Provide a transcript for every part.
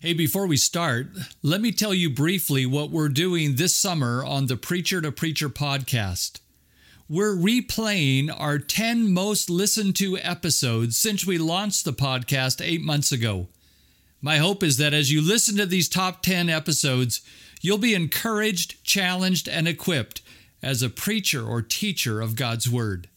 Hey, before we start, let me tell you briefly what we're doing this summer on the Preacher to Preacher podcast. We're replaying our 10 most listened to episodes since we launched the podcast eight months ago. My hope is that as you listen to these top 10 episodes, you'll be encouraged, challenged, and equipped as a preacher or teacher of God's Word.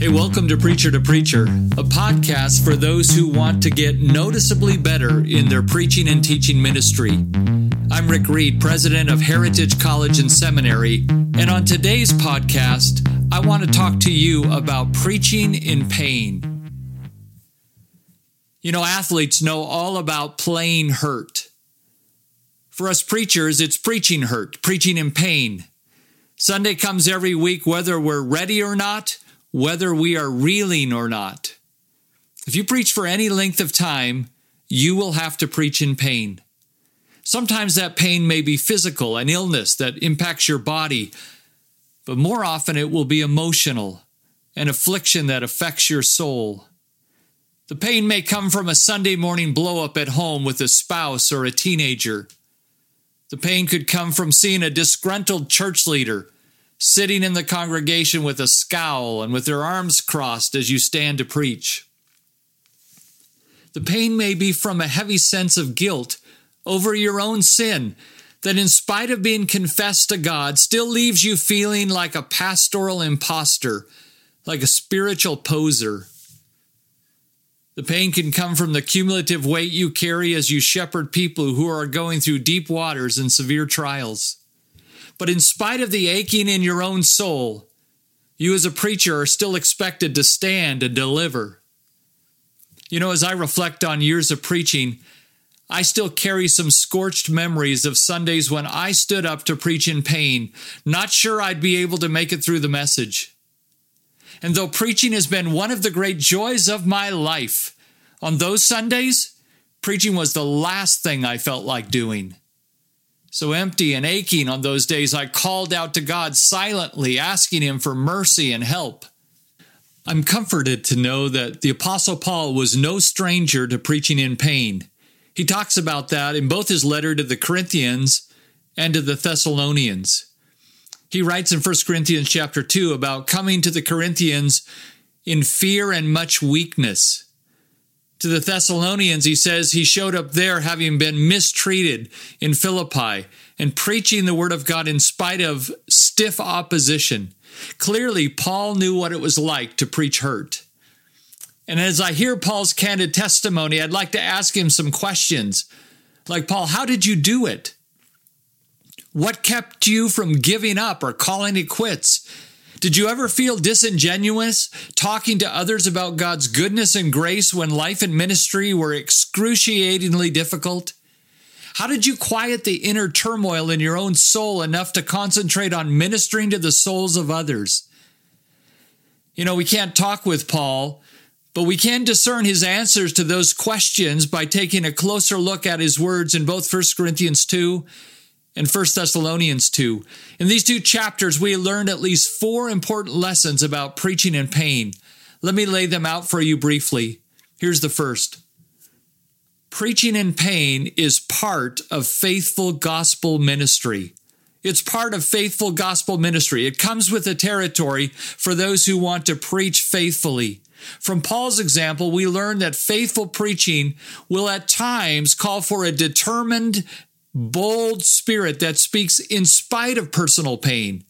Hey, welcome to Preacher to Preacher, a podcast for those who want to get noticeably better in their preaching and teaching ministry. I'm Rick Reed, president of Heritage College and Seminary, and on today's podcast, I want to talk to you about preaching in pain. You know, athletes know all about playing hurt. For us preachers, it's preaching hurt, preaching in pain. Sunday comes every week, whether we're ready or not whether we are reeling or not. If you preach for any length of time, you will have to preach in pain. Sometimes that pain may be physical, an illness that impacts your body, but more often it will be emotional, an affliction that affects your soul. The pain may come from a Sunday morning blow up at home with a spouse or a teenager. The pain could come from seeing a disgruntled church leader sitting in the congregation with a scowl and with their arms crossed as you stand to preach. The pain may be from a heavy sense of guilt over your own sin that, in spite of being confessed to God, still leaves you feeling like a pastoral impostor, like a spiritual poser. The pain can come from the cumulative weight you carry as you shepherd people who are going through deep waters and severe trials. But in spite of the aching in your own soul, you as a preacher are still expected to stand and deliver. You know, as I reflect on years of preaching, I still carry some scorched memories of Sundays when I stood up to preach in pain, not sure I'd be able to make it through the message. And though preaching has been one of the great joys of my life, on those Sundays, preaching was the last thing I felt like doing. So empty and aching on those days, I called out to God silently, asking Him for mercy and help. I'm comforted to know that the Apostle Paul was no stranger to preaching in pain. He talks about that in both his letter to the Corinthians and to the Thessalonians. He writes in 1 Corinthians chapter 2 about coming to the Corinthians in fear and much weakness to the Thessalonians, he says he showed up there having been mistreated in Philippi and preaching the word of God in spite of stiff opposition. Clearly, Paul knew what it was like to preach hurt. And as I hear Paul's candid testimony, I'd like to ask him some questions. Like, Paul, how did you do it? What kept you from giving up or calling it quits? Did you ever feel disingenuous talking to others about God's goodness and grace when life and ministry were excruciatingly difficult? How did you quiet the inner turmoil in your own soul enough to concentrate on ministering to the souls of others? You know, we can't talk with Paul, but we can discern his answers to those questions by taking a closer look at his words in both 1 Corinthians 2 and 1 Thessalonians 2. In these two chapters, we learned at least four important lessons about preaching in pain. Let me lay them out for you briefly. Here's the first Preaching in pain is part of faithful gospel ministry. It's part of faithful gospel ministry. It comes with the territory for those who want to preach faithfully. From Paul's example, we learn that faithful preaching will at times call for a determined bold spirit that speaks in spite of personal pain.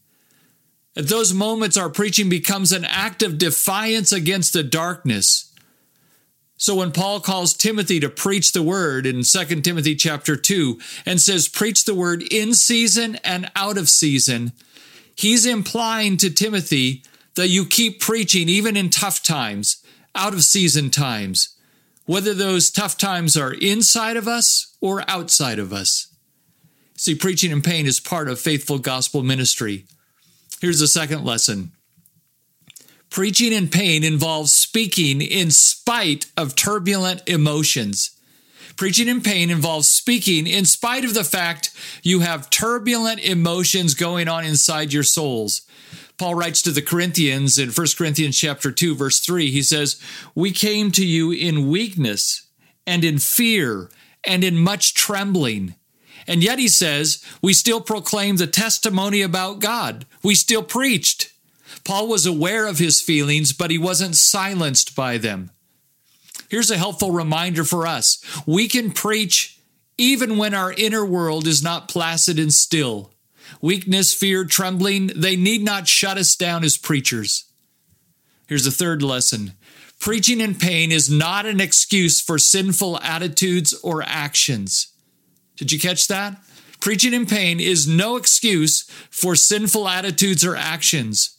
At those moments, our preaching becomes an act of defiance against the darkness. So when Paul calls Timothy to preach the word in 2 Timothy chapter 2 and says, preach the word in season and out of season, he's implying to Timothy that you keep preaching even in tough times, out of season times, whether those tough times are inside of us or outside of us. See, preaching in pain is part of faithful gospel ministry. Here's the second lesson preaching in pain involves speaking in spite of turbulent emotions. Preaching in pain involves speaking in spite of the fact you have turbulent emotions going on inside your souls. Paul writes to the Corinthians in 1 Corinthians chapter 2 verse 3 he says we came to you in weakness and in fear and in much trembling and yet he says we still proclaim the testimony about God we still preached Paul was aware of his feelings but he wasn't silenced by them Here's a helpful reminder for us we can preach even when our inner world is not placid and still. Weakness, fear, trembling, they need not shut us down as preachers. Here's a third lesson preaching in pain is not an excuse for sinful attitudes or actions. Did you catch that? Preaching in pain is no excuse for sinful attitudes or actions.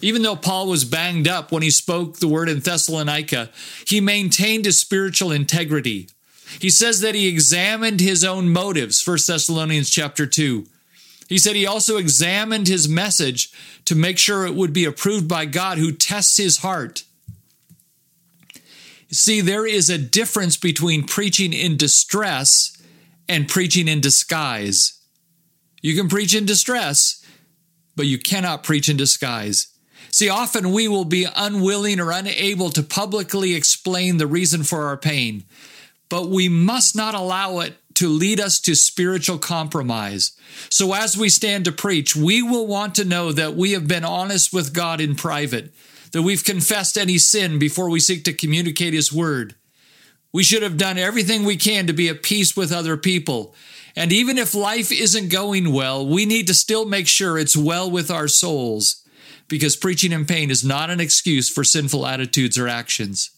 Even though Paul was banged up when he spoke the word in Thessalonica, he maintained his spiritual integrity. He says that he examined his own motives, 1 Thessalonians chapter 2. He said he also examined his message to make sure it would be approved by God who tests his heart. See, there is a difference between preaching in distress and preaching in disguise. You can preach in distress, but you cannot preach in disguise. See, often we will be unwilling or unable to publicly explain the reason for our pain, but we must not allow it to lead us to spiritual compromise. So, as we stand to preach, we will want to know that we have been honest with God in private, that we've confessed any sin before we seek to communicate His word. We should have done everything we can to be at peace with other people. And even if life isn't going well, we need to still make sure it's well with our souls because preaching in pain is not an excuse for sinful attitudes or actions.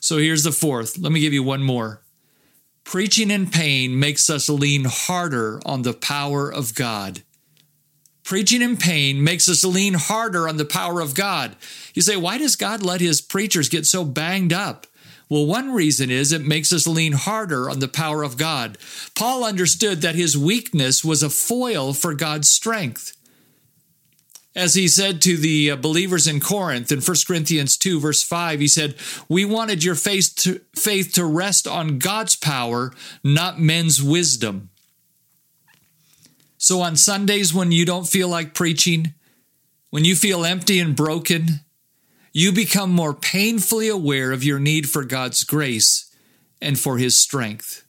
So here's the fourth. Let me give you one more. Preaching in pain makes us lean harder on the power of God. Preaching in pain makes us lean harder on the power of God. You say, why does God let his preachers get so banged up? Well, one reason is it makes us lean harder on the power of God. Paul understood that his weakness was a foil for God's strength as he said to the uh, believers in Corinth in 1 Corinthians 2, verse 5, he said, We wanted your faith to, faith to rest on God's power, not men's wisdom. So on Sundays, when you don't feel like preaching, when you feel empty and broken, you become more painfully aware of your need for God's grace and for His strength.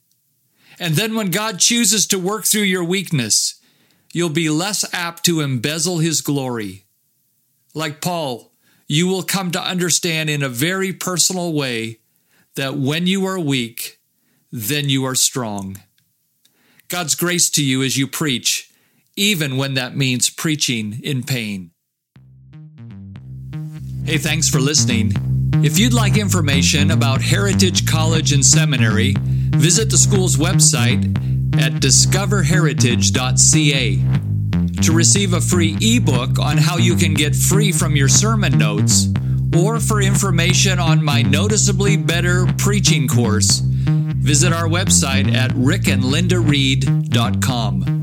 And then when God chooses to work through your weakness, you'll be less apt to embezzle his glory. Like Paul, you will come to understand in a very personal way that when you are weak, then you are strong. God's grace to you as you preach, even when that means preaching in pain. Hey, thanks for listening. If you'd like information about Heritage College and Seminary, visit the school's website at discoverheritage.ca to receive a free ebook on how you can get free from your sermon notes or for information on my noticeably better preaching course visit our website at rickandlindareed.com